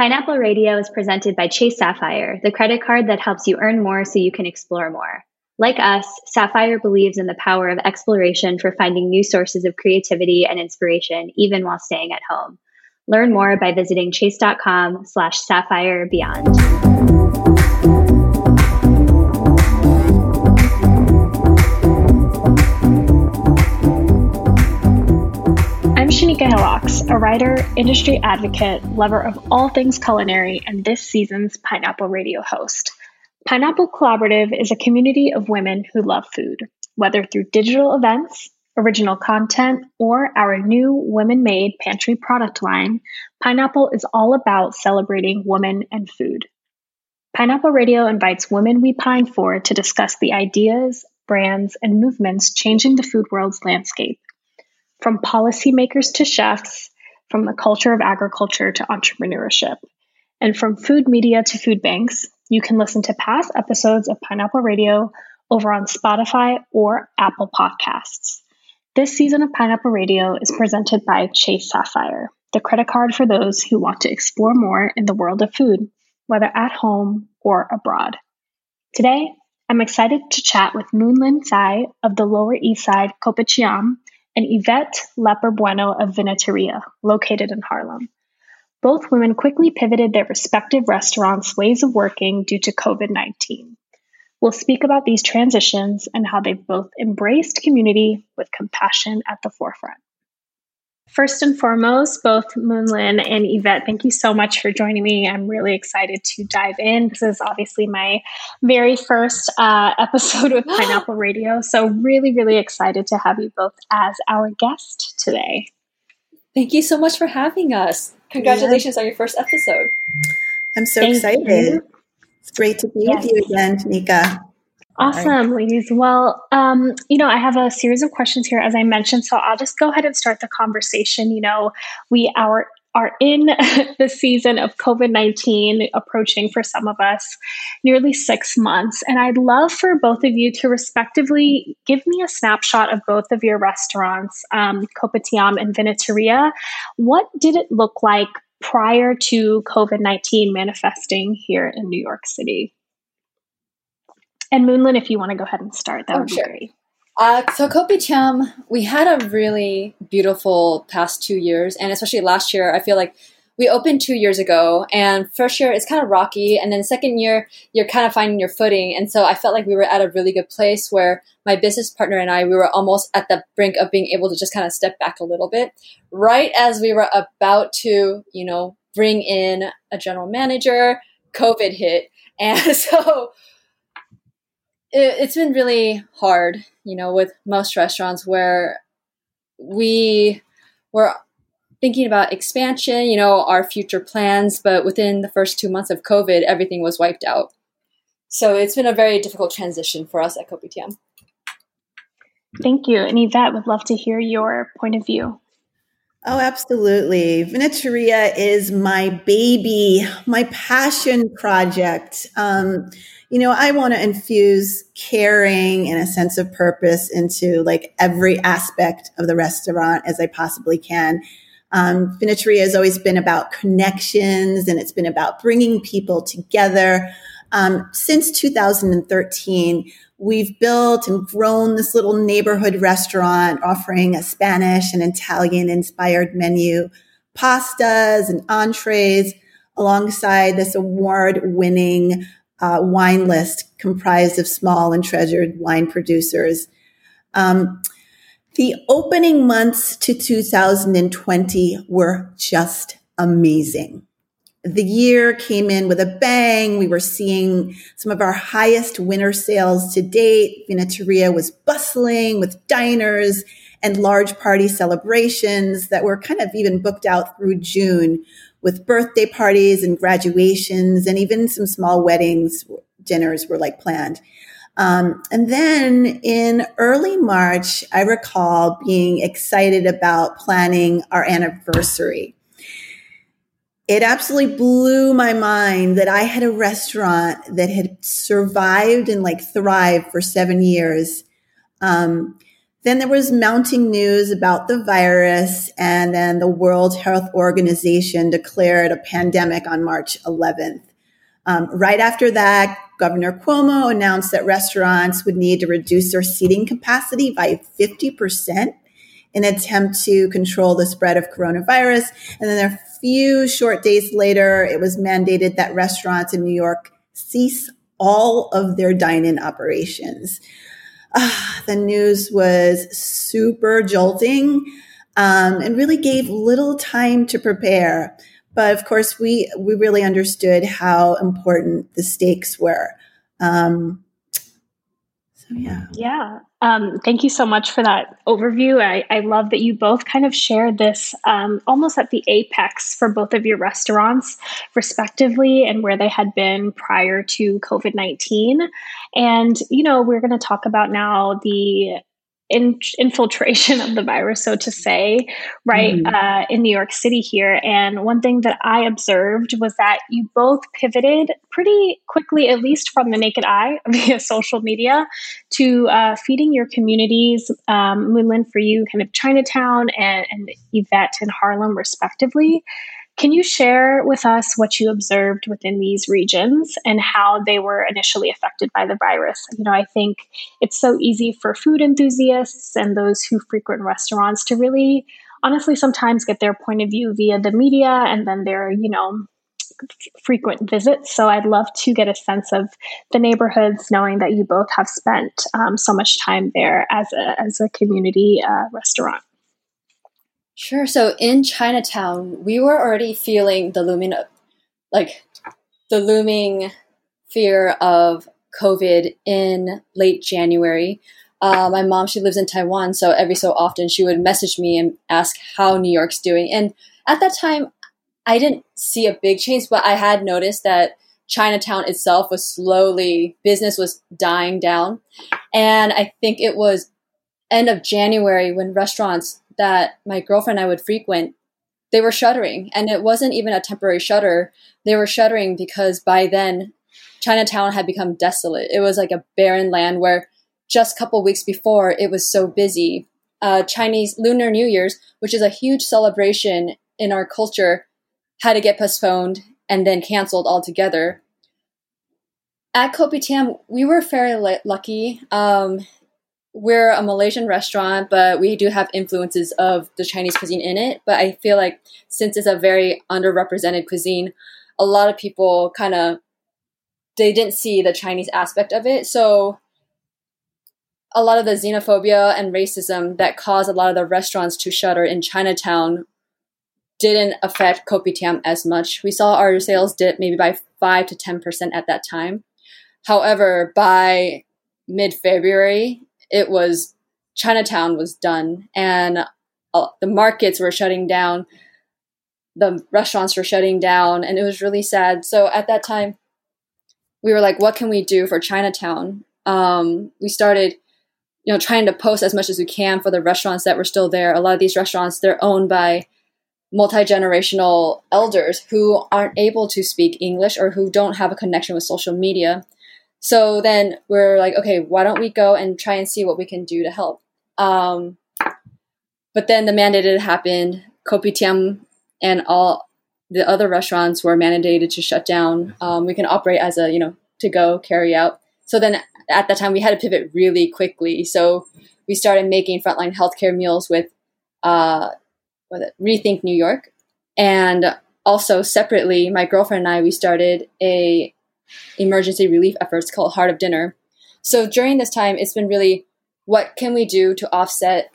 Pineapple Radio is presented by Chase Sapphire, the credit card that helps you earn more so you can explore more. Like us, Sapphire believes in the power of exploration for finding new sources of creativity and inspiration, even while staying at home. Learn more by visiting chase.com slash sapphire beyond. I'm a writer, industry advocate, lover of all things culinary, and this season's Pineapple Radio host. Pineapple Collaborative is a community of women who love food, whether through digital events, original content, or our new women made pantry product line. Pineapple is all about celebrating women and food. Pineapple Radio invites women we pine for to discuss the ideas, brands, and movements changing the food world's landscape. From policymakers to chefs, from the culture of agriculture to entrepreneurship, and from food media to food banks, you can listen to past episodes of Pineapple Radio over on Spotify or Apple Podcasts. This season of Pineapple Radio is presented by Chase Sapphire, the credit card for those who want to explore more in the world of food, whether at home or abroad. Today, I'm excited to chat with Moonlynn Tsai of the Lower East Side Kopitiam and Yvette Leeper-Bueno of Vinateria, located in Harlem. Both women quickly pivoted their respective restaurants' ways of working due to COVID 19. We'll speak about these transitions and how they've both embraced community with compassion at the forefront. First and foremost, both Moonlynn and Yvette, thank you so much for joining me. I'm really excited to dive in. This is obviously my very first uh, episode with Pineapple Radio. So, really, really excited to have you both as our guest today. Thank you so much for having us. Congratulations yeah. on your first episode. I'm so Thank excited. You. It's great to be yes. with you again, Tanika. Awesome, ladies. Well, um, you know, I have a series of questions here, as I mentioned, so I'll just go ahead and start the conversation. You know, we our are in the season of COVID 19 approaching for some of us nearly six months. And I'd love for both of you to respectively give me a snapshot of both of your restaurants, um, Kopitiam and Vinateria. What did it look like prior to COVID 19 manifesting here in New York City? And Moonlynn, if you want to go ahead and start, that oh, would be sure. great. Uh, so Kopitiam, we had a really beautiful past two years, and especially last year, I feel like we opened two years ago, and first year it's kind of rocky, and then second year you're kind of finding your footing, and so I felt like we were at a really good place where my business partner and I we were almost at the brink of being able to just kind of step back a little bit, right as we were about to, you know, bring in a general manager, COVID hit, and so it, it's been really hard, you know, with most restaurants where we were thinking about expansion, you know, our future plans, but within the first two months of COVID, everything was wiped out. So it's been a very difficult transition for us at Kopitiam. Thank you. And Yvette would love to hear your point of view. Oh, absolutely. Vinateria is my baby, my passion project. Um, you know, I want to infuse caring and a sense of purpose into like every aspect of the restaurant as I possibly can. Um, Vinateria has always been about connections and it's been about bringing people together. Um, since 2013, we've built and grown this little neighborhood restaurant offering a Spanish and Italian inspired menu, pastas and entrees alongside this award winning uh, wine list comprised of small and treasured wine producers. Um, the opening months to 2020 were just amazing. The year came in with a bang. We were seeing some of our highest winter sales to date. Vinateria was bustling with diners and large party celebrations that were kind of even booked out through June with birthday parties and graduations and even some small weddings dinners were like planned. Um, and then in early March, I recall being excited about planning our anniversary. It absolutely blew my mind that I had a restaurant that had survived and like thrived for seven years. Um, Then there was mounting news about the virus, and then the World Health Organization declared a pandemic on March 11th. Um, right after that, Governor Cuomo announced that restaurants would need to reduce their seating capacity by 50% in an attempt to control the spread of coronavirus. And then a few short days later, it was mandated that restaurants in New York cease all of their dine in operations. Uh, the news was super jolting um, and really gave little time to prepare. But of course, we, we really understood how important the stakes were. Um, yeah. Yeah. Um, thank you so much for that overview. I, I love that you both kind of shared this um, almost at the apex for both of your restaurants, respectively, and where they had been prior to COVID 19. And, you know, we're going to talk about now the in, infiltration of the virus, so to say, right, mm-hmm. uh, in New York City here. And one thing that I observed was that you both pivoted pretty quickly, at least from the naked eye via social media, to uh, feeding your communities. Um, Moonlynn for you, kind of Chinatown, and, and Yvette in Harlem, respectively. Can you share with us what you observed within these regions and how they were initially affected by the virus? You know, I think it's so easy for food enthusiasts and those who frequent restaurants to really honestly sometimes get their point of view via the media and then their, you know, frequent visits. So I'd love to get a sense of the neighborhoods, knowing that you both have spent um, so much time there as a, as a community uh, restaurant. Sure. So in Chinatown, we were already feeling the looming, like the looming fear of COVID in late January. Uh, my mom, she lives in Taiwan, so every so often she would message me and ask how New York's doing. And at that time, I didn't see a big change, but I had noticed that Chinatown itself was slowly, business was dying down. And I think it was end of January when restaurants that my girlfriend and I would frequent, they were shuttering. And it wasn't even a temporary shutter. They were shuttering because by then Chinatown had become desolate. It was like a barren land where just a couple weeks before it was so busy. Uh, Chinese Lunar New Year's, which is a huge celebration in our culture, had to get postponed and then canceled altogether. At Kopitiam, we were fairly lucky. Um, we're a Malaysian restaurant, but we do have influences of the Chinese cuisine in it. But I feel like since it's a very underrepresented cuisine, a lot of people kind of they didn't see the Chinese aspect of it. So a lot of the xenophobia and racism that caused a lot of the restaurants to shutter in Chinatown didn't affect Kopitiam as much. We saw our sales dip maybe by 5 to 10% at that time. However, by mid February, it was Chinatown was done and uh, the markets were shutting down, the restaurants were shutting down, and it was really sad. So at that time, we were like, what can we do for Chinatown? Um, we started, you know, trying to post as much as we can for the restaurants that were still there. A lot of these restaurants, they're owned by multi generational elders who aren't able to speak English or who don't have a connection with social media. So then we're like, okay, why don't we go and try and see what we can do to help? Um, but then the mandate had happened. Kopitiam and all the other restaurants were mandated to shut down. Um, we can operate as a, you know, to go carry out. So then at that time we had to pivot really quickly. So we started making frontline healthcare meals with uh, it, Rethink New York. And also separately, my girlfriend and I, we started a emergency relief efforts called Heart of Dinner. So during this time, it's been really what can we do to offset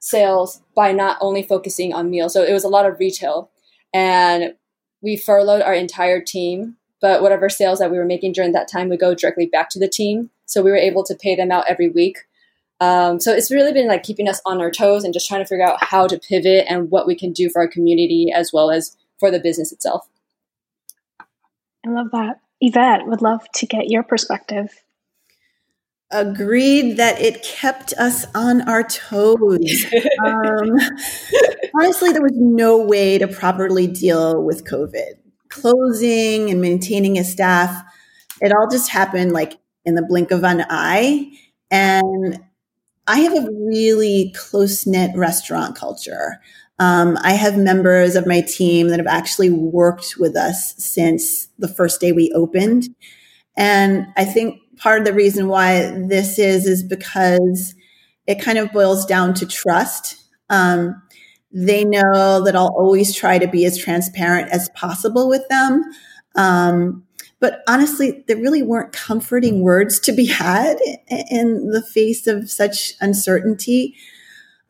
sales by not only focusing on meals. So it was a lot of retail, and we furloughed our entire team. But whatever sales that we were making during that time would go directly back to the team. So we were able to pay them out every week. Um, so it's really been like keeping us on our toes and just trying to figure out how to pivot and what we can do for our community as well as for the business itself. I love that. Yvette, would love to get your perspective. Agreed that it kept us on our toes. um, honestly, there was no way to properly deal with COVID. Closing and maintaining a staff, it all just happened like in the blink of an eye. And I have a really close knit restaurant culture. Um, I have members of my team that have actually worked with us since the first day we opened. And I think part of the reason why this is, is because it kind of boils down to trust. Um, they know that I'll always try to be as transparent as possible with them. Um, but honestly, there really weren't comforting words to be had in the face of such uncertainty.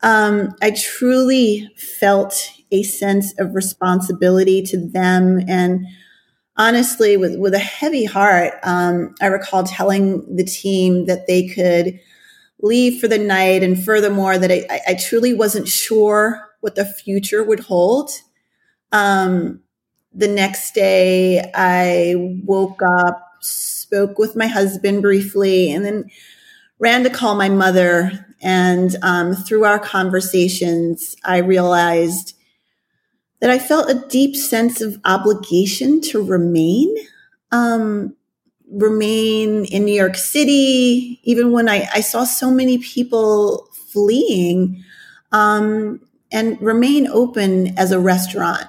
Um, I truly felt a sense of responsibility to them. And honestly, with, with a heavy heart, um, I recall telling the team that they could leave for the night. And furthermore, that I, I truly wasn't sure what the future would hold. Um, the next day, I woke up, spoke with my husband briefly, and then ran to call my mother and um, through our conversations, I realized that I felt a deep sense of obligation to remain, um, remain in New York City, even when I, I saw so many people fleeing, um, and remain open as a restaurant.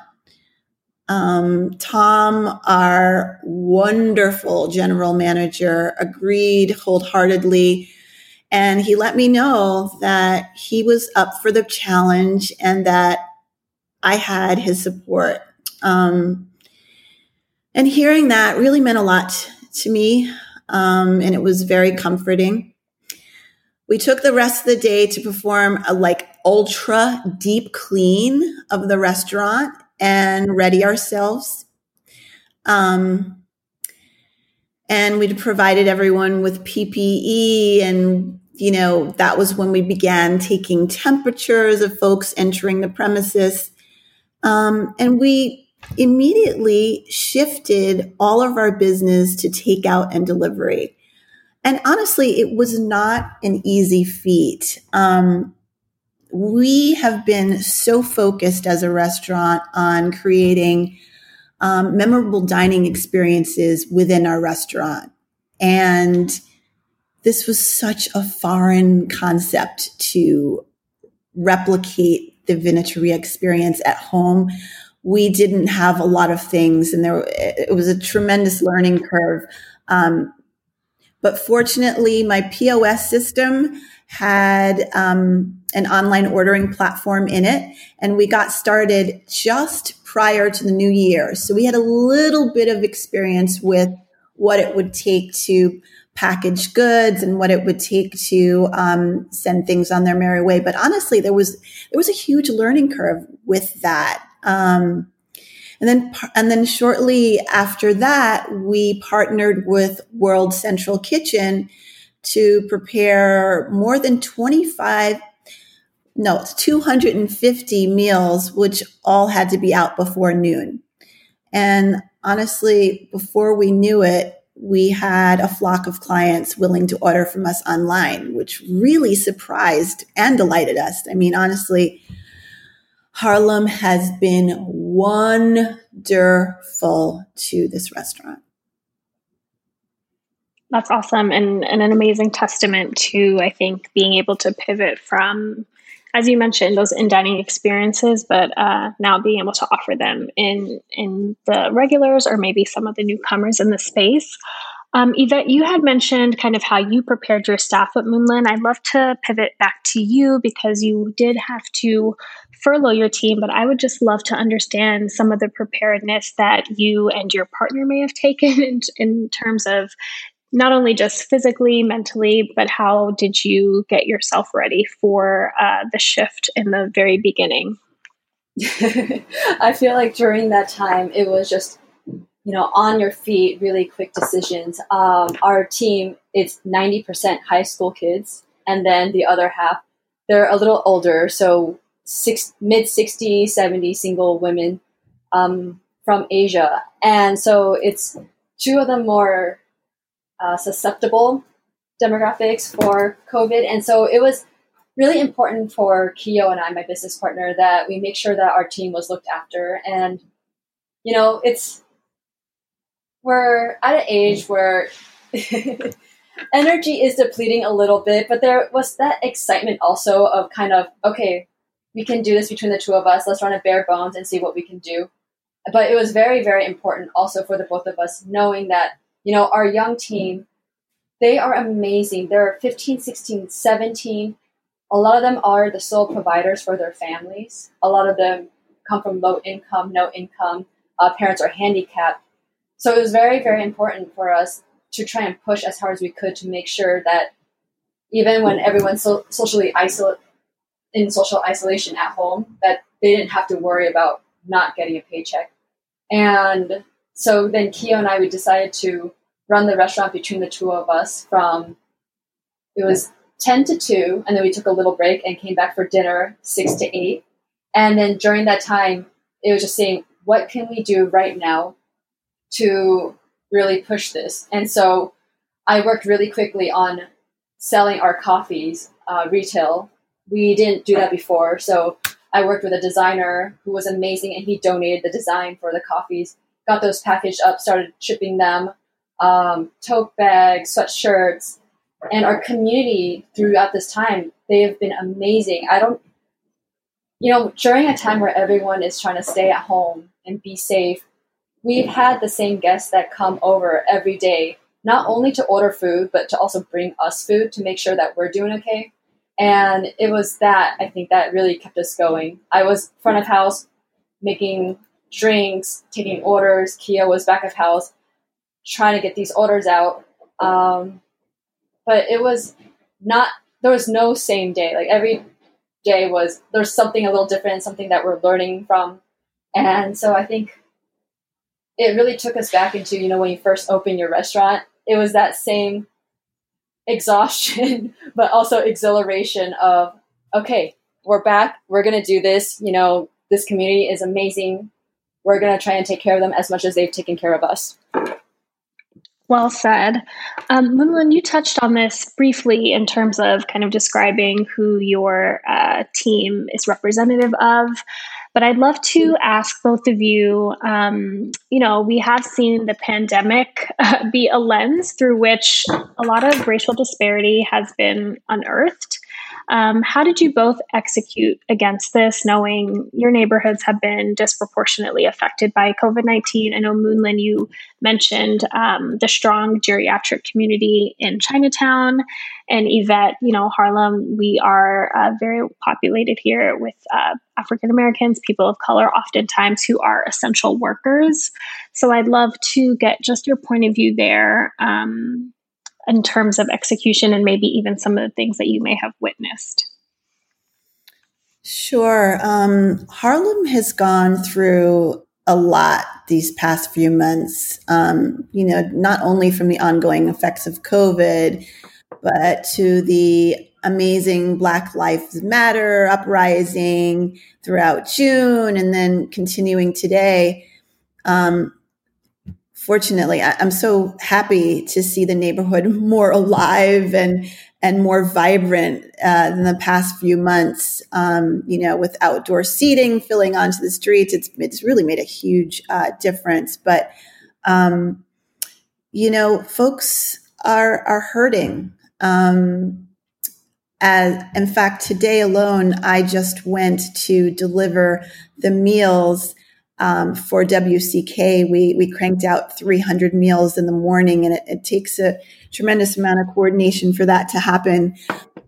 Um, Tom, our wonderful general manager, agreed wholeheartedly and he let me know that he was up for the challenge and that I had his support. Um, and hearing that really meant a lot to me. Um, and it was very comforting. We took the rest of the day to perform a like ultra deep clean of the restaurant and ready ourselves. Um, and we provided everyone with PPE and you know, that was when we began taking temperatures of folks entering the premises. Um, and we immediately shifted all of our business to takeout and delivery. And honestly, it was not an easy feat. Um, we have been so focused as a restaurant on creating um, memorable dining experiences within our restaurant. And this was such a foreign concept to replicate the Vinateria experience at home. We didn't have a lot of things, and there it was a tremendous learning curve. Um, but fortunately, my POS system had um, an online ordering platform in it, and we got started just prior to the new year. So we had a little bit of experience with what it would take to package goods and what it would take to um, send things on their merry way. But honestly, there was there was a huge learning curve with that. Um, and then and then shortly after that, we partnered with World Central Kitchen to prepare more than 25 no 250 meals which all had to be out before noon and honestly before we knew it we had a flock of clients willing to order from us online, which really surprised and delighted us. I mean, honestly, Harlem has been wonderful to this restaurant. That's awesome and, and an amazing testament to, I think, being able to pivot from, as you mentioned, those in dining experiences, but uh, now being able to offer them in in the regulars or maybe some of the newcomers in the space. Um, Yvette, you had mentioned kind of how you prepared your staff at Moonlynn. I'd love to pivot back to you because you did have to furlough your team, but I would just love to understand some of the preparedness that you and your partner may have taken in, in terms of not only just physically, mentally, but how did you get yourself ready for uh, the shift in the very beginning? I feel like during that time, it was just you know, on your feet, really quick decisions. Um, our team is 90% high school kids, and then the other half, they're a little older, so six, mid 60, 70 single women um, from Asia. And so it's two of the more uh, susceptible demographics for COVID. And so it was really important for Kyo and I, my business partner, that we make sure that our team was looked after. And, you know, it's, we're at an age where energy is depleting a little bit, but there was that excitement also of kind of, okay, we can do this between the two of us. Let's run a bare bones and see what we can do. But it was very, very important also for the both of us knowing that, you know, our young team, they are amazing. They're 15, 16, 17. A lot of them are the sole providers for their families. A lot of them come from low income, no income. Uh, parents are handicapped. So it was very, very important for us to try and push as hard as we could to make sure that even when everyone's so socially isolated, in social isolation at home, that they didn't have to worry about not getting a paycheck. And so then Kyo and I we decided to run the restaurant between the two of us from it was 10 to 2 and then we took a little break and came back for dinner 6 to 8 and then during that time it was just saying what can we do right now to really push this. And so I worked really quickly on selling our coffees uh, retail. We didn't do that before. So I worked with a designer who was amazing and he donated the design for the coffees, got those packaged up, started shipping them, um, tote bags, sweatshirts. And our community throughout this time, they have been amazing. I don't, you know, during a time where everyone is trying to stay at home and be safe, we've had the same guests that come over every day, not only to order food, but to also bring us food to make sure that we're doing okay. And it was that, I think, that really kept us going. I was front of house making drinks, taking orders. Kyo was back of house trying to get these orders out. Um, but it was not, there was no same day. Like every day was, there's something a little different, something that we're learning from. And so I think it really took us back into you know when you first open your restaurant it was that same exhaustion but also exhilaration of okay we're back we're going to do this you know this community is amazing we're going to try and take care of them as much as they've taken care of us well said. Um, Moonlynn, you touched on this briefly in terms of kind of describing who your uh, team is representative of. But I'd love to ask both of you um, you know, we have seen the pandemic uh, be a lens through which a lot of racial disparity has been unearthed. Um, how did you both execute against this, knowing your neighborhoods have been disproportionately affected by COVID 19? I know, Moonlynn, you mentioned um, the strong geriatric community in Chinatown. And Yvette, you know, Harlem, we are uh, very populated here with uh, African Americans, people of color, oftentimes who are essential workers. So I'd love to get just your point of view there. Um, in terms of execution and maybe even some of the things that you may have witnessed? Sure. Um, Harlem has gone through a lot these past few months, um, you know, not only from the ongoing effects of COVID, but to the amazing Black Lives Matter uprising throughout June and then continuing today. Um, fortunately, I, am so happy to see the neighborhood more alive and and more vibrant uh, than the past few months. Um, you know, with outdoor seating filling onto the streets, it's it's really made a huge uh, difference. But um, you know, folks are are hurting. Um, as in fact, today alone, I just went to deliver the meals um, for WCK, we we cranked out 300 meals in the morning, and it, it, takes a tremendous amount of coordination for that to happen.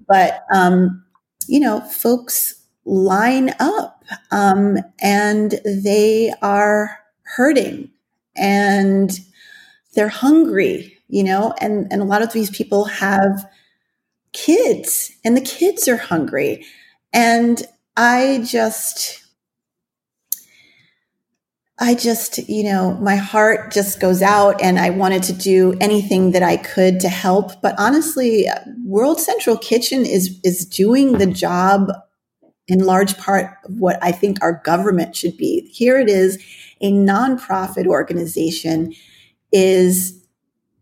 But um, you know, folks line up, um, and they are hurting, and they're hungry. You know, and and a lot of these people have kids, and the kids are hungry, and I just I just, you know, my heart just goes out and I wanted to do anything that I could to help. But honestly, World Central Kitchen is, is doing the job in large part of what I think our government should be. Here it is, a nonprofit organization is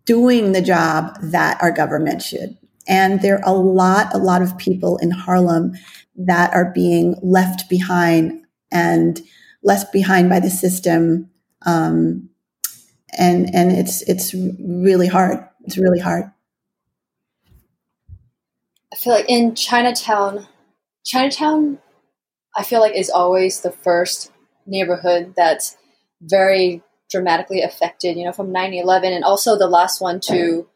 doing the job that our government should. And there are a lot, a lot of people in Harlem that are being left behind and left behind by the system. Um, and, and it's, it's really hard. It's really hard. I feel like in Chinatown, Chinatown, I feel like is always the first neighborhood that's very dramatically affected, you know, from 9 11 and also the last one to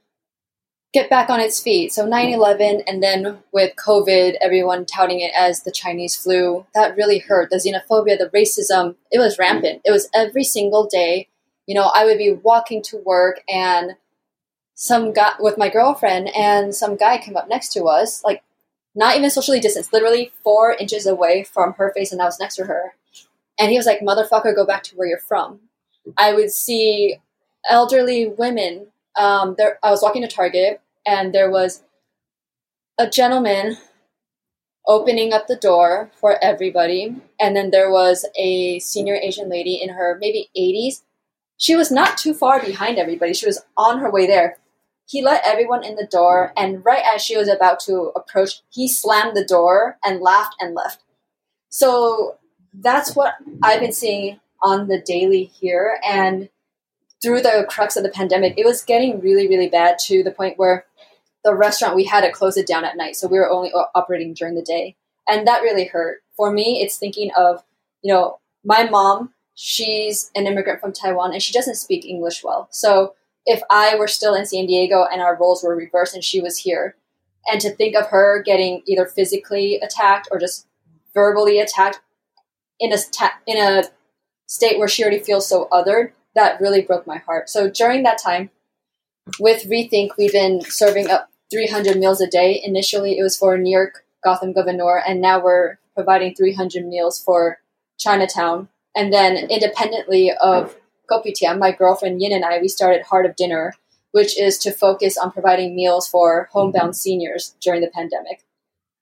get back on its feet. So 9 11, and then with COVID, everyone touting it as the Chinese flu, that really hurt. The xenophobia, the racism, it was rampant. It was every single day. You know, I would be walking to work and some guy with my girlfriend, and some guy came up next to us, like not even socially distanced, literally four inches away from her face, and I was next to her. And he was like, Motherfucker, go back to where you're from. I would see elderly women. Um, there, I was walking to Target, and there was a gentleman opening up the door for everybody, and then there was a senior Asian lady in her maybe 80s. She was not too far behind everybody. She was on her way there. He let everyone in the door, and right as she was about to approach, he slammed the door and laughed and left. So that's what I've been seeing on the daily here. And through the crux of the pandemic, it was getting really, really bad to the point where the restaurant we had to close it down at night. So we were only operating during the day. And that really hurt. For me, it's thinking of, you know, my mom, she's an immigrant from Taiwan and she doesn't speak English well. So if I were still in San Diego and our roles were reversed and she was here, and to think of her getting either physically attacked or just verbally attacked in a ta- in a state where she already feels so othered, that really broke my heart. So during that time, with Rethink, we've been serving up 300 meals a day. Initially, it was for New York, Gotham Governor, and now we're providing 300 meals for Chinatown. And then independently of Kopitiam, my girlfriend Yin and I, we started Heart of Dinner, which is to focus on providing meals for homebound seniors during the pandemic.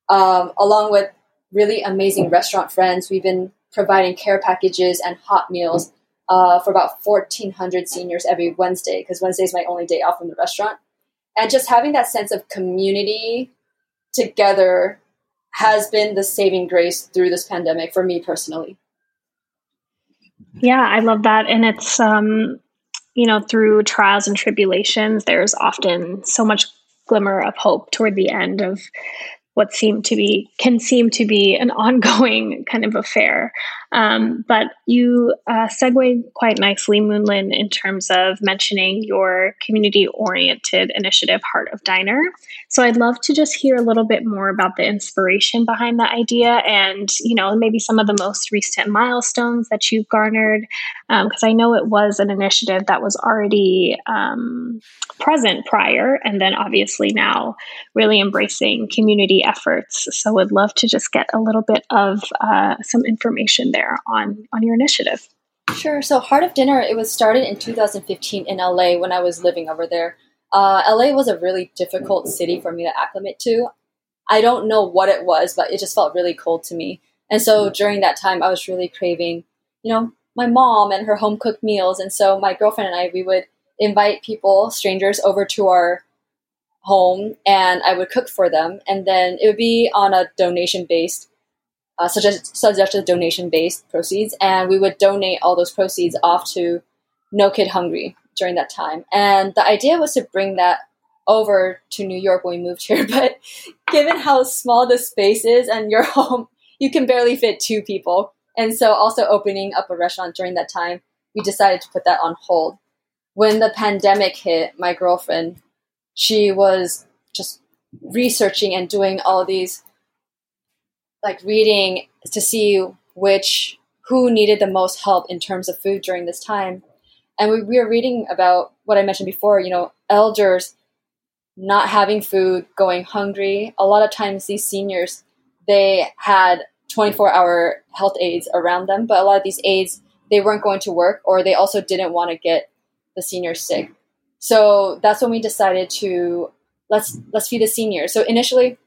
Um, along with really amazing restaurant friends, we've been providing care packages and hot meals uh, for about 1,400 seniors every Wednesday, because Wednesday is my only day off from the restaurant. And just having that sense of community together has been the saving grace through this pandemic for me personally. Yeah, I love that. And it's, um, you know, through trials and tribulations, there's often so much glimmer of hope toward the end of what seem to be can seem to be an ongoing kind of affair. Um, but you uh, segue quite nicely, Moonlynn, in terms of mentioning your community oriented initiative, Heart of Dinner. So I'd love to just hear a little bit more about the inspiration behind that idea and, you know, maybe some of the most recent milestones that you've garnered. Because um, I know it was an initiative that was already um, present prior, and then obviously now really embracing community efforts. So would love to just get a little bit of uh, some information there on on your initiative. Sure. So Heart of Dinner, it was started in 2015 in LA when I was living over there. Uh, LA was a really difficult city for me to acclimate to. I don't know what it was, but it just felt really cold to me. And so during that time, I was really craving, you know, my mom and her home cooked meals. And so my girlfriend and I, we would invite people, strangers, over to our home and I would cook for them. And then it would be on a donation based, uh, such as such as donation based proceeds, and we would donate all those proceeds off to No Kid Hungry during that time. And the idea was to bring that over to New York when we moved here. But given how small the space is and your home, you can barely fit two people. And so, also opening up a restaurant during that time, we decided to put that on hold. When the pandemic hit, my girlfriend she was just researching and doing all these like reading to see which who needed the most help in terms of food during this time. And we, we were reading about what i mentioned before you know elders not having food going hungry. A lot of times these seniors they had 24 hour health aides around them but a lot of these aides they weren't going to work or they also didn't want to get the seniors sick. So that's when we decided to let's let's feed the seniors. So initially,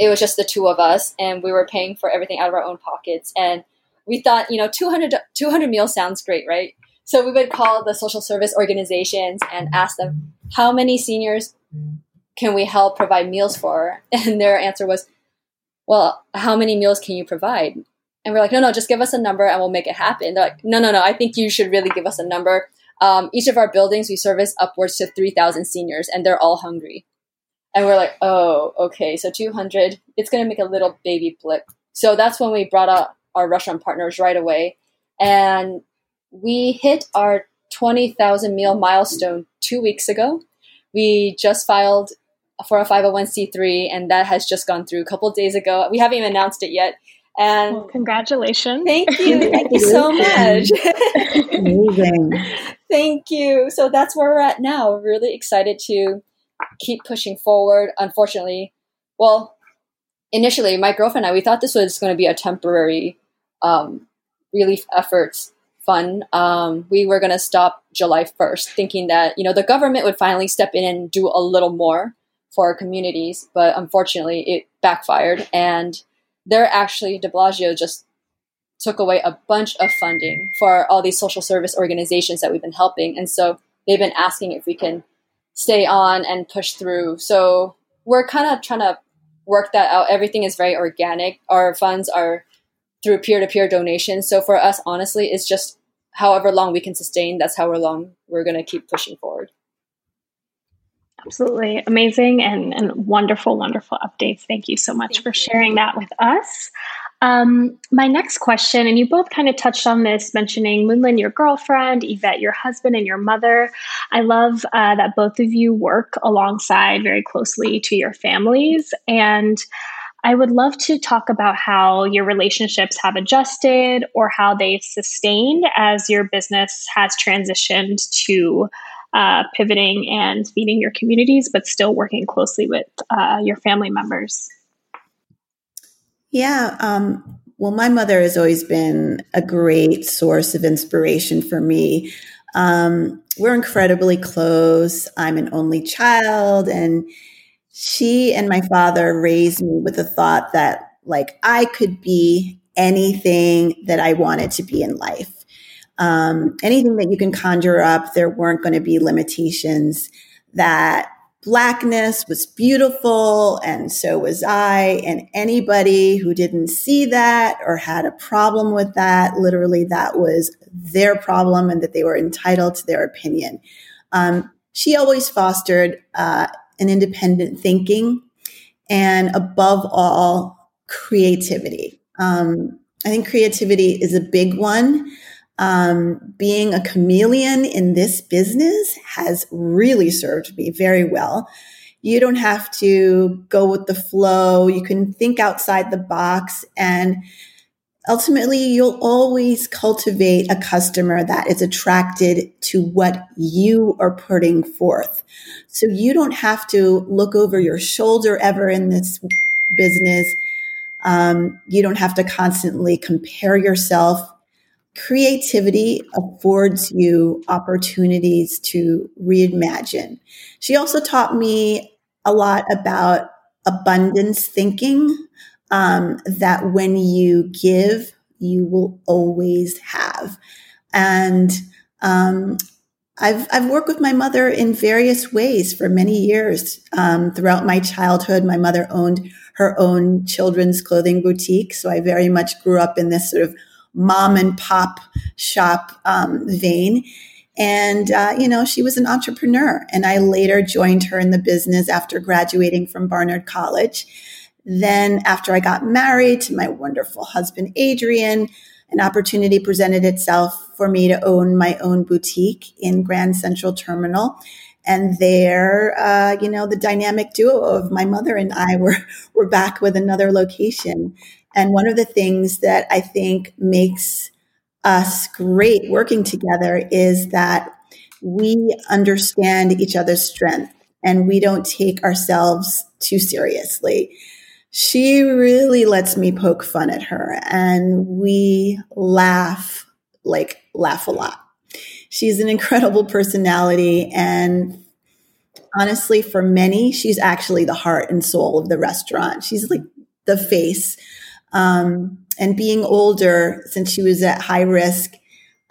it was just the two of us, and we were paying for everything out of our own pockets. And we thought, you know, 200, 200 meals sounds great, right? So we would call the social service organizations and ask them, how many seniors can we help provide meals for? And their answer was, well, how many meals can you provide? And we're like, no, no, just give us a number and we'll make it happen. They're like, no, no, no, I think you should really give us a number. Um, each of our buildings, we service upwards to 3,000 seniors, and they're all hungry. And we're like, oh, okay, so 200, it's going to make a little baby blip. So that's when we brought up our restaurant partners right away. And we hit our 20,000 meal milestone two weeks ago. We just filed for a 501c3, and that has just gone through a couple days ago. We haven't even announced it yet. And well, congratulations. Thank you. Thank you so much. Amazing. Thank you. So that's where we're at now. Really excited to keep pushing forward. Unfortunately, well, initially, my girlfriend and I, we thought this was going to be a temporary um, relief efforts fund. Um, we were going to stop July 1st, thinking that, you know, the government would finally step in and do a little more for our communities. But unfortunately, it backfired. And they're actually, de Blasio just took away a bunch of funding for all these social service organizations that we've been helping. And so they've been asking if we can stay on and push through. So we're kind of trying to work that out. Everything is very organic. Our funds are through peer to peer donations. So for us, honestly, it's just however long we can sustain, that's how long we're going to keep pushing forward. Absolutely amazing and, and wonderful, wonderful updates. Thank you so much Thank for you. sharing that with us. Um, my next question, and you both kind of touched on this, mentioning Moonlynn, your girlfriend, Yvette, your husband, and your mother. I love uh, that both of you work alongside very closely to your families. And I would love to talk about how your relationships have adjusted or how they've sustained as your business has transitioned to uh, pivoting and feeding your communities, but still working closely with uh, your family members? Yeah. Um, well, my mother has always been a great source of inspiration for me. Um, we're incredibly close. I'm an only child, and she and my father raised me with the thought that, like, I could be anything that I wanted to be in life um, anything that you can conjure up, there weren't going to be limitations. That blackness was beautiful, and so was I. And anybody who didn't see that or had a problem with that, literally, that was their problem and that they were entitled to their opinion. Um, she always fostered uh, an independent thinking and, above all, creativity. Um, I think creativity is a big one. Um, being a chameleon in this business has really served me very well. You don't have to go with the flow. You can think outside the box and ultimately you'll always cultivate a customer that is attracted to what you are putting forth. So you don't have to look over your shoulder ever in this business. Um, you don't have to constantly compare yourself creativity affords you opportunities to reimagine. She also taught me a lot about abundance thinking, um, that when you give, you will always have. And um, I've, I've worked with my mother in various ways for many years. Um, throughout my childhood, my mother owned her own children's clothing boutique. So I very much grew up in this sort of mom and pop shop um, vein. And, uh, you know, she was an entrepreneur. And I later joined her in the business after graduating from Barnard College. Then, after I got married to my wonderful husband, Adrian, an opportunity presented itself for me to own my own boutique in Grand Central Terminal. And there, uh, you know, the dynamic duo of my mother and I were, were back with another location. And one of the things that I think makes us great working together is that we understand each other's strength and we don't take ourselves too seriously. She really lets me poke fun at her and we laugh, like laugh a lot. She's an incredible personality and honestly for many she's actually the heart and soul of the restaurant. She's like the face um, and being older since she was at high risk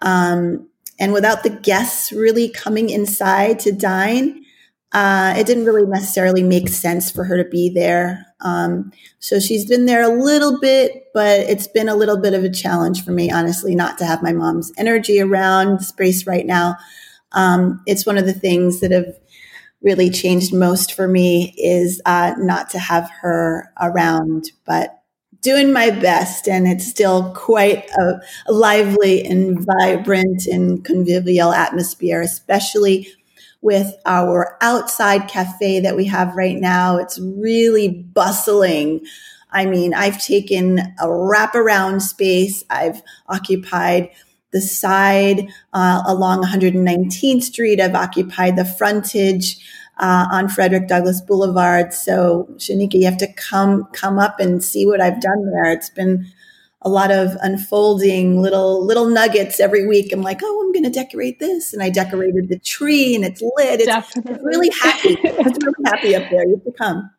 um, and without the guests really coming inside to dine uh, it didn't really necessarily make sense for her to be there. Um, so she's been there a little bit but it's been a little bit of a challenge for me honestly not to have my mom's energy around this space right now. Um, it's one of the things that have really changed most for me is uh, not to have her around, but doing my best. And it's still quite a, a lively and vibrant and convivial atmosphere, especially with our outside cafe that we have right now. It's really bustling. I mean, I've taken a wraparound space. I've occupied the side uh, along 119th Street. I've occupied the frontage uh, on Frederick Douglass Boulevard. So, Shanika, you have to come come up and see what I've done there. It's been a lot of unfolding little little nuggets every week. I'm like, oh, I'm going to decorate this, and I decorated the tree, and it's lit. It's, it's really happy. it's really happy up there. You have to come.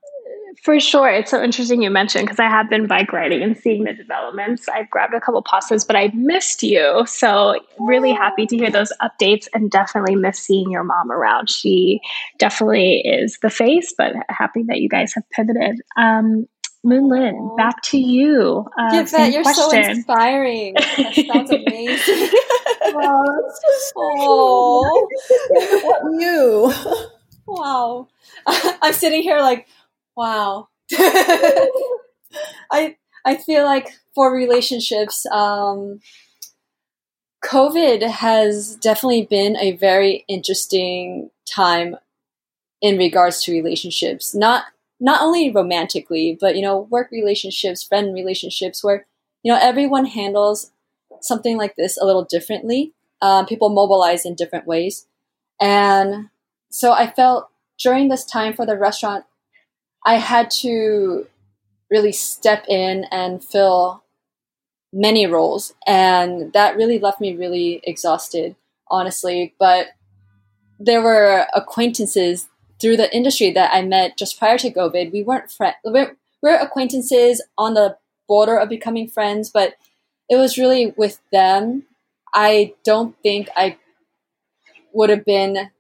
For sure. It's so interesting you mentioned because I have been bike riding and seeing the developments. I've grabbed a couple pastas, but I missed you. So, really happy to hear those updates and definitely miss seeing your mom around. She definitely is the face, but happy that you guys have pivoted. Um, Moonlynn, back to you. Uh, Yvette, you're question. so inspiring. That sounds amazing. oh, so you. Wow. I'm sitting here like, Wow. I I feel like for relationships, um, COVID has definitely been a very interesting time in regards to relationships. Not not only romantically, but you know, work relationships, friend relationships, where you know everyone handles something like this a little differently. Um, people mobilize in different ways, and so I felt during this time for the restaurant I had to really step in and fill many roles. And that really left me really exhausted, honestly. But there were acquaintances through the industry that I met just prior to COVID. We weren't friends. We're, we're acquaintances on the border of becoming friends, but it was really with them. I don't think I would have been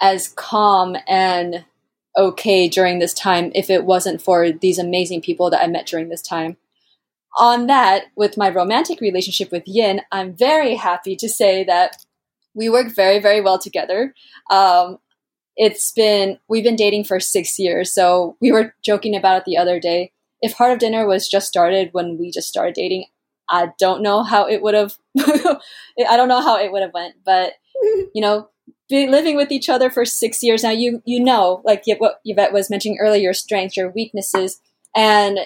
as calm and okay during this time if it wasn't for these amazing people that I met during this time. On that, with my romantic relationship with Yin, I'm very happy to say that we work very, very well together. Um, it's been, we've been dating for six years. So we were joking about it the other day. If Heart of Dinner was just started when we just started dating, I don't know how it would have, I don't know how it would have went, but you know, living with each other for six years now, you you know, like what Yvette was mentioning earlier, your strengths, your weaknesses, and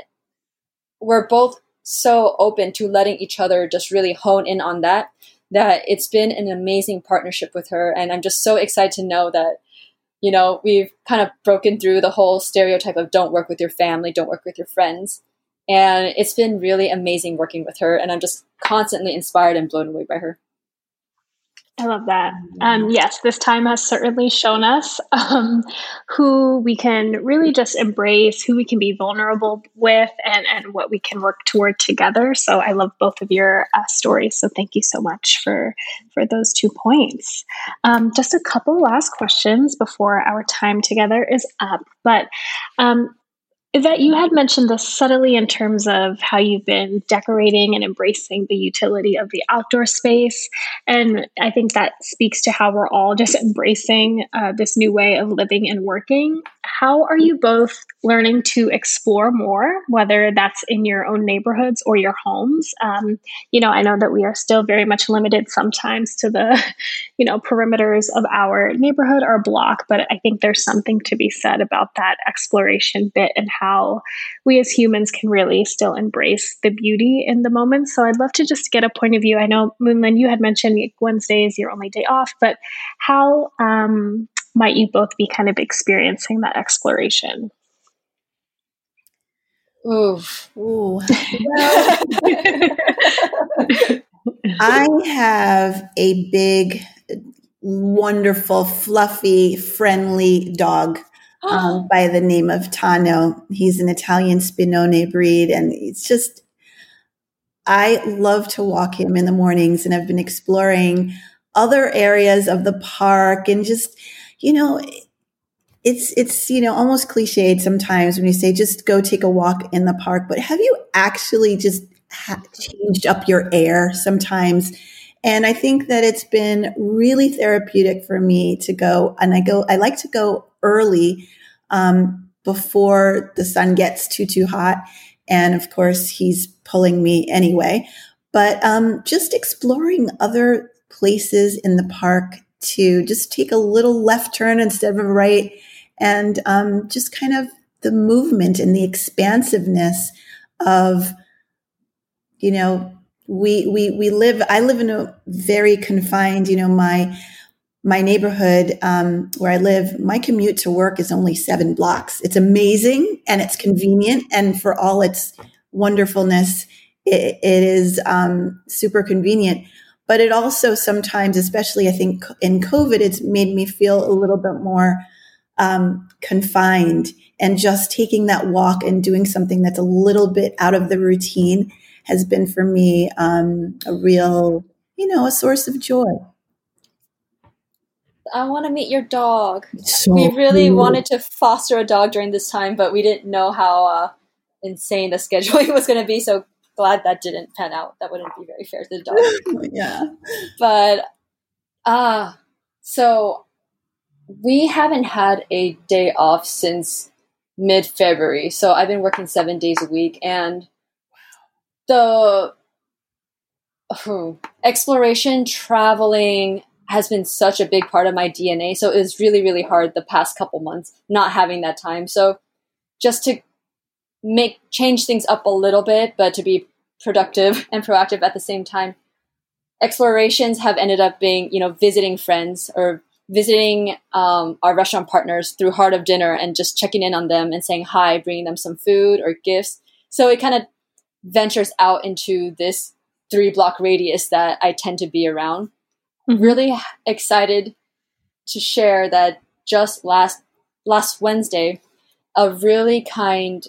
we're both so open to letting each other just really hone in on that. That it's been an amazing partnership with her, and I'm just so excited to know that you know we've kind of broken through the whole stereotype of don't work with your family, don't work with your friends, and it's been really amazing working with her, and I'm just constantly inspired and blown away by her. I love that. Um, yes, this time has certainly shown us um, who we can really just embrace, who we can be vulnerable with, and, and what we can work toward together. So I love both of your uh, stories. So thank you so much for for those two points. Um, just a couple last questions before our time together is up. But that you had mentioned this subtly in terms of how you've been decorating and embracing the utility of the outdoor space. And I think that speaks to how we're all just embracing uh, this new way of living and working. How are you both learning to explore more, whether that's in your own neighborhoods or your homes? Um, you know, I know that we are still very much limited sometimes to the, you know, perimeters of our neighborhood or block, but I think there's something to be said about that exploration bit and how we as humans can really still embrace the beauty in the moment. So I'd love to just get a point of view. I know Moonlynn, you had mentioned Wednesday is your only day off, but how um, might you both be kind of experiencing that exploration? Ooh, ooh. I have a big, wonderful, fluffy, friendly dog um, by the name of Tano. He's an Italian Spinone breed, and it's just, I love to walk him in the mornings, and I've been exploring other areas of the park and just, you know, it's it's you know almost cliched sometimes when you say just go take a walk in the park but have you actually just ha- changed up your air sometimes And I think that it's been really therapeutic for me to go, and I go, I like to go early um, before the sun gets too, too hot. And of course, he's pulling me anyway. But um, just exploring other places in the park to just take a little left turn instead of a right and um, just kind of the movement and the expansiveness of you know we we we live i live in a very confined you know my my neighborhood um, where i live my commute to work is only seven blocks. It's amazing and it's convenient and for all its wonderfulness it, it is um, super convenient. But it also sometimes especially i think in covid it's made me feel a little bit more um, confined. And just taking that walk and doing something that's a little bit out of the routine has been for me um, a real, you know, a source of joy. I want to meet your dog. So we really cool. wanted to foster a dog during this time, but we didn't know how uh, insane the scheduling was going to be. So glad that didn't pan out. That wouldn't be very fair to the dog. yeah. But uh so we haven't had a day off since mid February. So I've been working seven days a week, and the oh, exploration, traveling has been such a big part of my DNA. So it was really, really hard the past couple months not having that time. So just to make change things up a little bit, but to be productive and proactive at the same time. Explorations have ended up being, you know, visiting friends or visiting um, our restaurant partners through Heart of Dinner and just checking in on them and saying hi, bringing them some food or gifts. So it kind of ventures out into this three block radius that I tend to be around. Mm-hmm. Really excited to share that just last last Wednesday, a really kind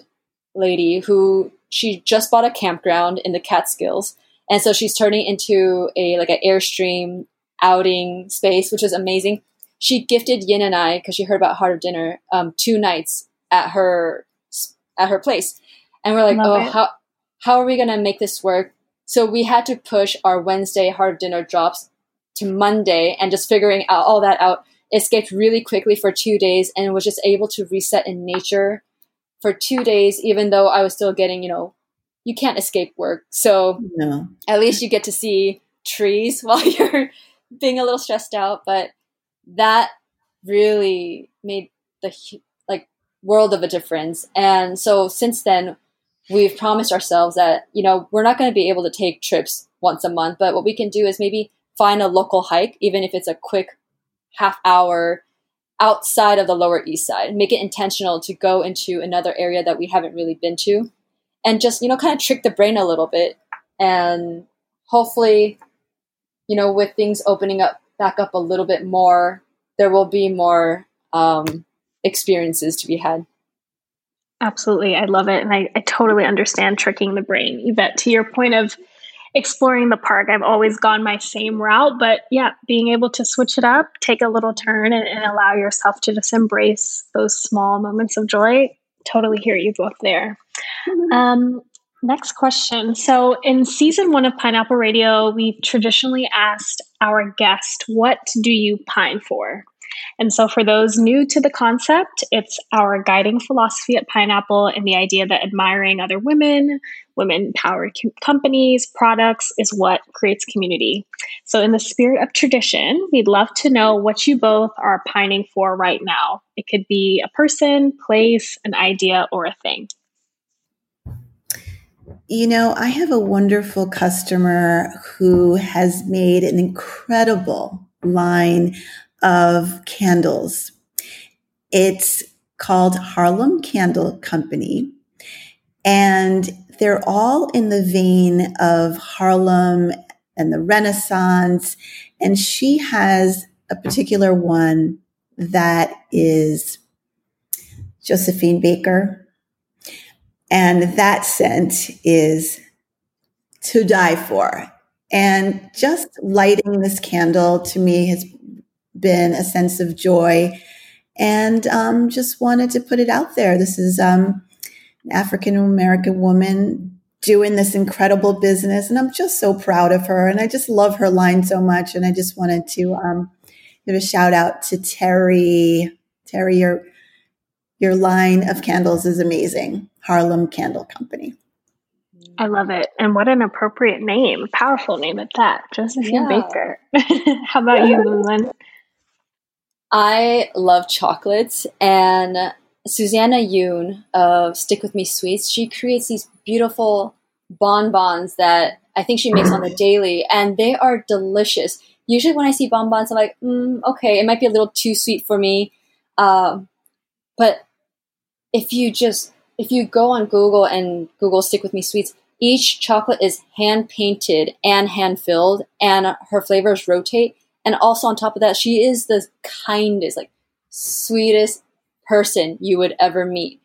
lady who she just bought a campground in the Catskills, and so she's turning into a like an airstream outing space, which was amazing. She gifted Yin and I because she heard about Heart of Dinner um, two nights at her at her place, and we're like, Love oh, it. how how are we gonna make this work? So we had to push our Wednesday Heart of Dinner drops to Monday, and just figuring out all that out. Escaped really quickly for two days, and was just able to reset in nature for two days, even though I was still getting, you know, you can't escape work. So no. at least you get to see trees while you're being a little stressed out, but that really made the like world of a difference. And so since then, we've promised ourselves that you know we're not going to be able to take trips once a month, but what we can do is maybe find a local hike, even if it's a quick half hour outside of the Lower East Side. Make it intentional to go into another area that we haven't really been to, and just you know kind of trick the brain a little bit, and hopefully you know, with things opening up back up a little bit more, there will be more um, experiences to be had. Absolutely. I love it. And I, I totally understand tricking the brain. Yvette, to your point of exploring the park, I've always gone my same route. But yeah, being able to switch it up, take a little turn, and, and allow yourself to just embrace those small moments of joy. Totally hear you both there. Mm-hmm. Um, Next question. So, in season one of Pineapple Radio, we've traditionally asked our guest, What do you pine for? And so, for those new to the concept, it's our guiding philosophy at Pineapple and the idea that admiring other women, women powered companies, products is what creates community. So, in the spirit of tradition, we'd love to know what you both are pining for right now. It could be a person, place, an idea, or a thing. You know, I have a wonderful customer who has made an incredible line of candles. It's called Harlem Candle Company. And they're all in the vein of Harlem and the Renaissance. And she has a particular one that is Josephine Baker and that scent is to die for. And just lighting this candle to me has been a sense of joy and um, just wanted to put it out there. This is um, African American woman doing this incredible business. And I'm just so proud of her. And I just love her line so much. And I just wanted to um, give a shout out to Terry. Terry, your your line of candles is amazing. Harlem Candle Company. I love it. And what an appropriate name. Powerful name at that. Josephine yeah. Baker. How about you, Moonlynn? I love chocolates and Susanna Yoon of Stick With Me Sweets, she creates these beautiful bonbons that I think she makes on the daily, and they are delicious. Usually, when I see bonbons, I'm like, mm, okay, it might be a little too sweet for me. Um, but if you just if you go on Google and Google Stick With Me Sweets, each chocolate is hand painted and hand filled, and her flavors rotate. And also on top of that, she is the kindest, like sweetest person you would ever meet.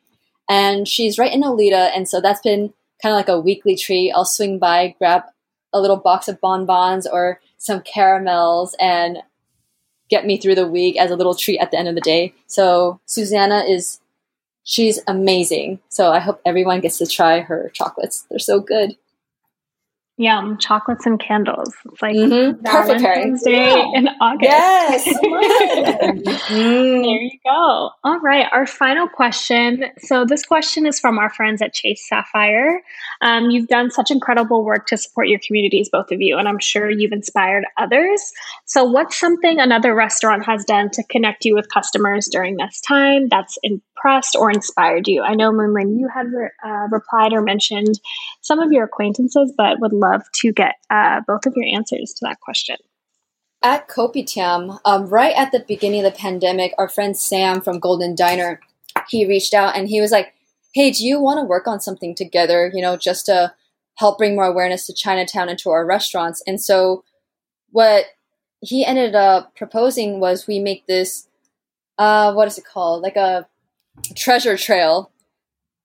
And she's right in Nolita, and so that's been kind of like a weekly treat. I'll swing by, grab a little box of bonbons or some caramels, and get me through the week as a little treat at the end of the day. So Susanna is she's amazing. So I hope everyone gets to try her chocolates. They're so good. Yum, chocolates and candles. It's like mm-hmm. perfect Day yeah. in August. Yes. mm. There you go. All right. Our final question. So, this question is from our friends at Chase Sapphire. Um, you've done such incredible work to support your communities, both of you, and I'm sure you've inspired others. So, what's something another restaurant has done to connect you with customers during this time that's impressed or inspired you? I know, Moonlynn, you had re- uh, replied or mentioned some of your acquaintances, but would love to get uh, both of your answers to that question. At Kopitiam, um, right at the beginning of the pandemic, our friend Sam from Golden Diner, he reached out and he was like, "Hey, do you want to work on something together? You know, just to help bring more awareness to Chinatown and to our restaurants." And so, what he ended up proposing was we make this, uh, what is it called? Like a treasure trail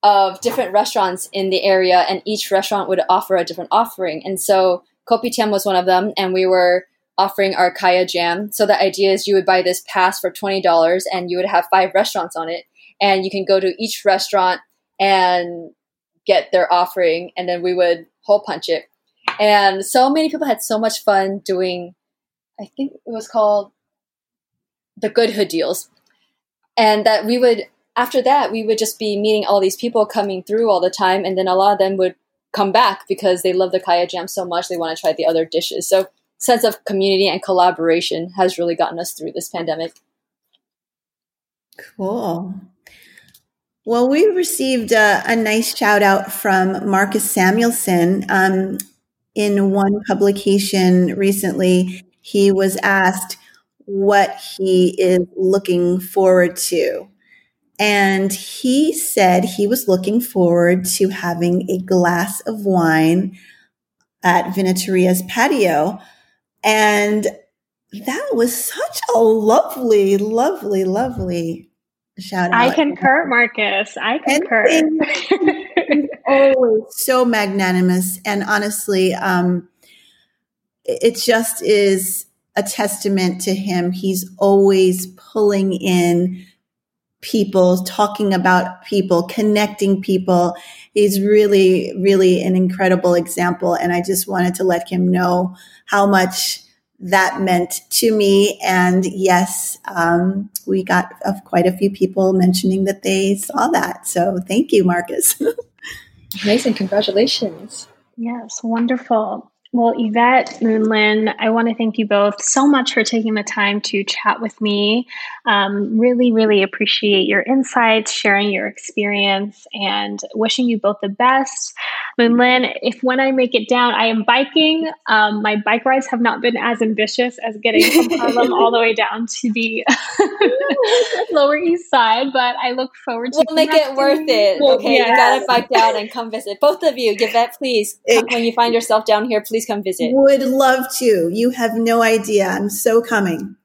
of different restaurants in the area, and each restaurant would offer a different offering. And so Kopitiam was one of them, and we were offering our Kaya Jam. So the idea is you would buy this pass for twenty dollars, and you would have five restaurants on it, and you can go to each restaurant and get their offering, and then we would hole punch it. And so many people had so much fun doing. I think it was called the Good Hood deals, and that we would after that, we would just be meeting all these people coming through all the time, and then a lot of them would come back because they love the kaya jam so much they want to try the other dishes. So sense of community and collaboration has really gotten us through this pandemic. Cool. Well, we received a, a nice shout out from Marcus Samuelsson. Um, in one publication recently, he was asked what he is looking forward to and he said he was looking forward to having a glass of wine at Vinateria's patio. And that was such a lovely, lovely, lovely shout out. I concur, Marcus. I concur. He's always so magnanimous. And honestly, um, it just is a testament to him. He's always pulling in people, talking about people, connecting people. He's really, really an incredible example. And I just wanted to let him know how much that meant to me. And yes, um, we got uh, quite a few people mentioning that they saw that. So thank you, Marcus. Amazing. Congratulations. Yes, wonderful. Well, Yvette, Moonlynn, I want to thank you both so much for taking the time to chat with me. Um, really, really appreciate your insights, sharing your experience, and wishing you both the best. Moonlynn, if when I make it down, I am biking. Um, my bike rides have not been as ambitious as getting from Harlem all the way down to the Lower East Side, but I look forward to. We'll make it worth it. Okay, yes. you gotta bike down and come visit. Both of you, Yvette, please. Come, when you find yourself down here, please come visit. Would love to. You have no idea. I'm so coming.